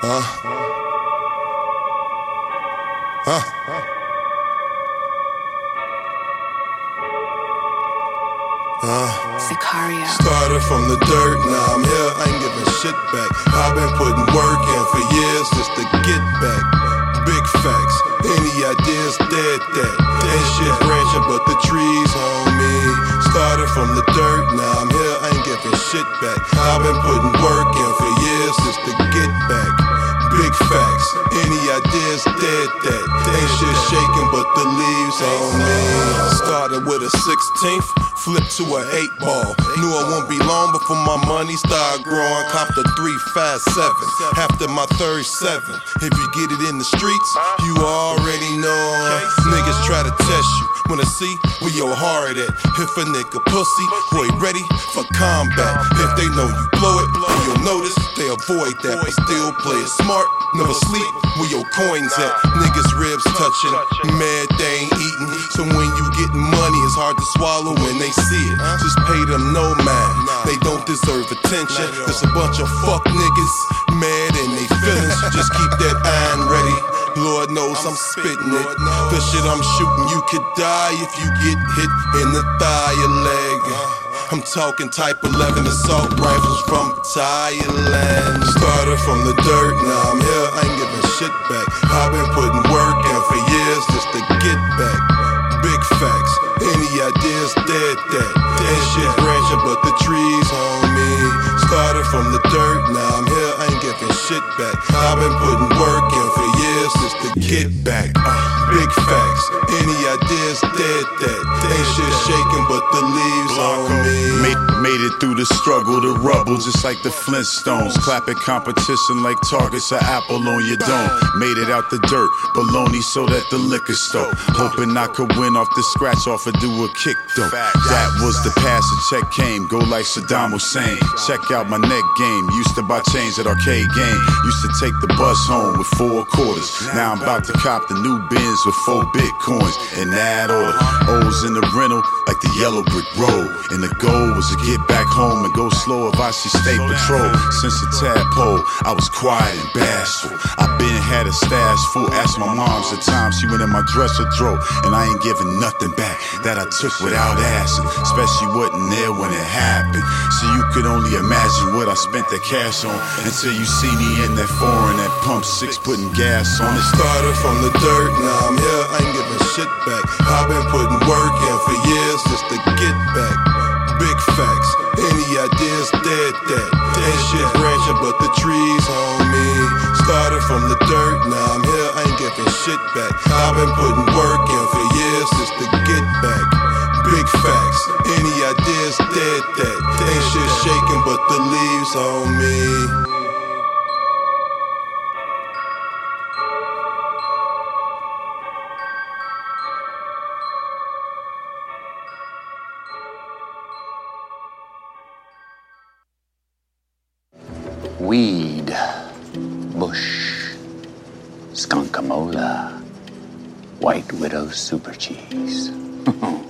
Huh? Huh? Uh, Sicario. started from the dirt, now I'm here, I ain't giving shit back. I've been putting work in for years just to get back. Big facts, any ideas, dead that. Ain't shit branching but the trees on me. Started from the dirt, now I'm here, I ain't giving shit back. I've been putting work in for years just to get back. Facts, any ideas, dead that. Ain't shit shaking but the leaves on me. Started with a 16th, flipped to an 8 ball. Knew I won't be long before my money start growing. Copped a 357 after my third seven. If you get it in the streets, you already know. Niggas try to test you. Wanna see where your heart at? If a nigga pussy, boy, ready for combat. If they know you blow it, you'll notice they avoid that, but still play it smart. Never sleep where your coins at. Niggas ribs touching, mad they ain't eating. So when you getting money, hard to swallow when they see it. Just pay them no mind. They don't deserve attention. There's a bunch of fuck niggas mad in they feelings. Just keep that iron ready. Lord knows I'm spitting it. The shit I'm shooting, you could die if you get hit in the thigh or leg. I'm talking type 11 assault rifles from Thailand. Started from the dirt, now I'm here, I ain't giving shit back. I've been putting work in for to get back. Uh, big facts, any ideas, dead that. Ain't shit shaking but the leaves on me. Made, made it through the struggle, the rubble, just like the Flintstones. Clapping competition like targets, an apple on your dome. Made it out the dirt, baloney so that the liquor store. Hoping I could win off the scratch off or do a kick though. That was the pass, the check came, go like Saddam Hussein. Check out my neck game, used to buy chains at arcade game. Used to take the bus home with four quarters. Now I'm about to cop the new Benz with four bitcoins in that order. O's in the rental like the yellow brick road. And the goal was to get back home and go slow if I see state patrol. Since the tadpole, I was quiet and bashful. I been had a stash full. Ask my mom's the time she went in my dresser drawer, and I ain't giving nothing back that I took without asking. Especially wasn't there when it happened. So you could only imagine what I spent that cash on until you see me in that foreign that pump six putting gas on it. Started from the dirt, now I'm here, I ain't giving shit back. I've been putting work ideas, dead that. Shit branching but the trees on me. Started from the dirt, now I'm here, I ain't giving shit back. I've been putting work in for years just to get back. Big facts, any ideas, dead that. Ain't shit shaking but the leaves on me. Weed, Bush, Skunkamola, White Widow Super Cheese.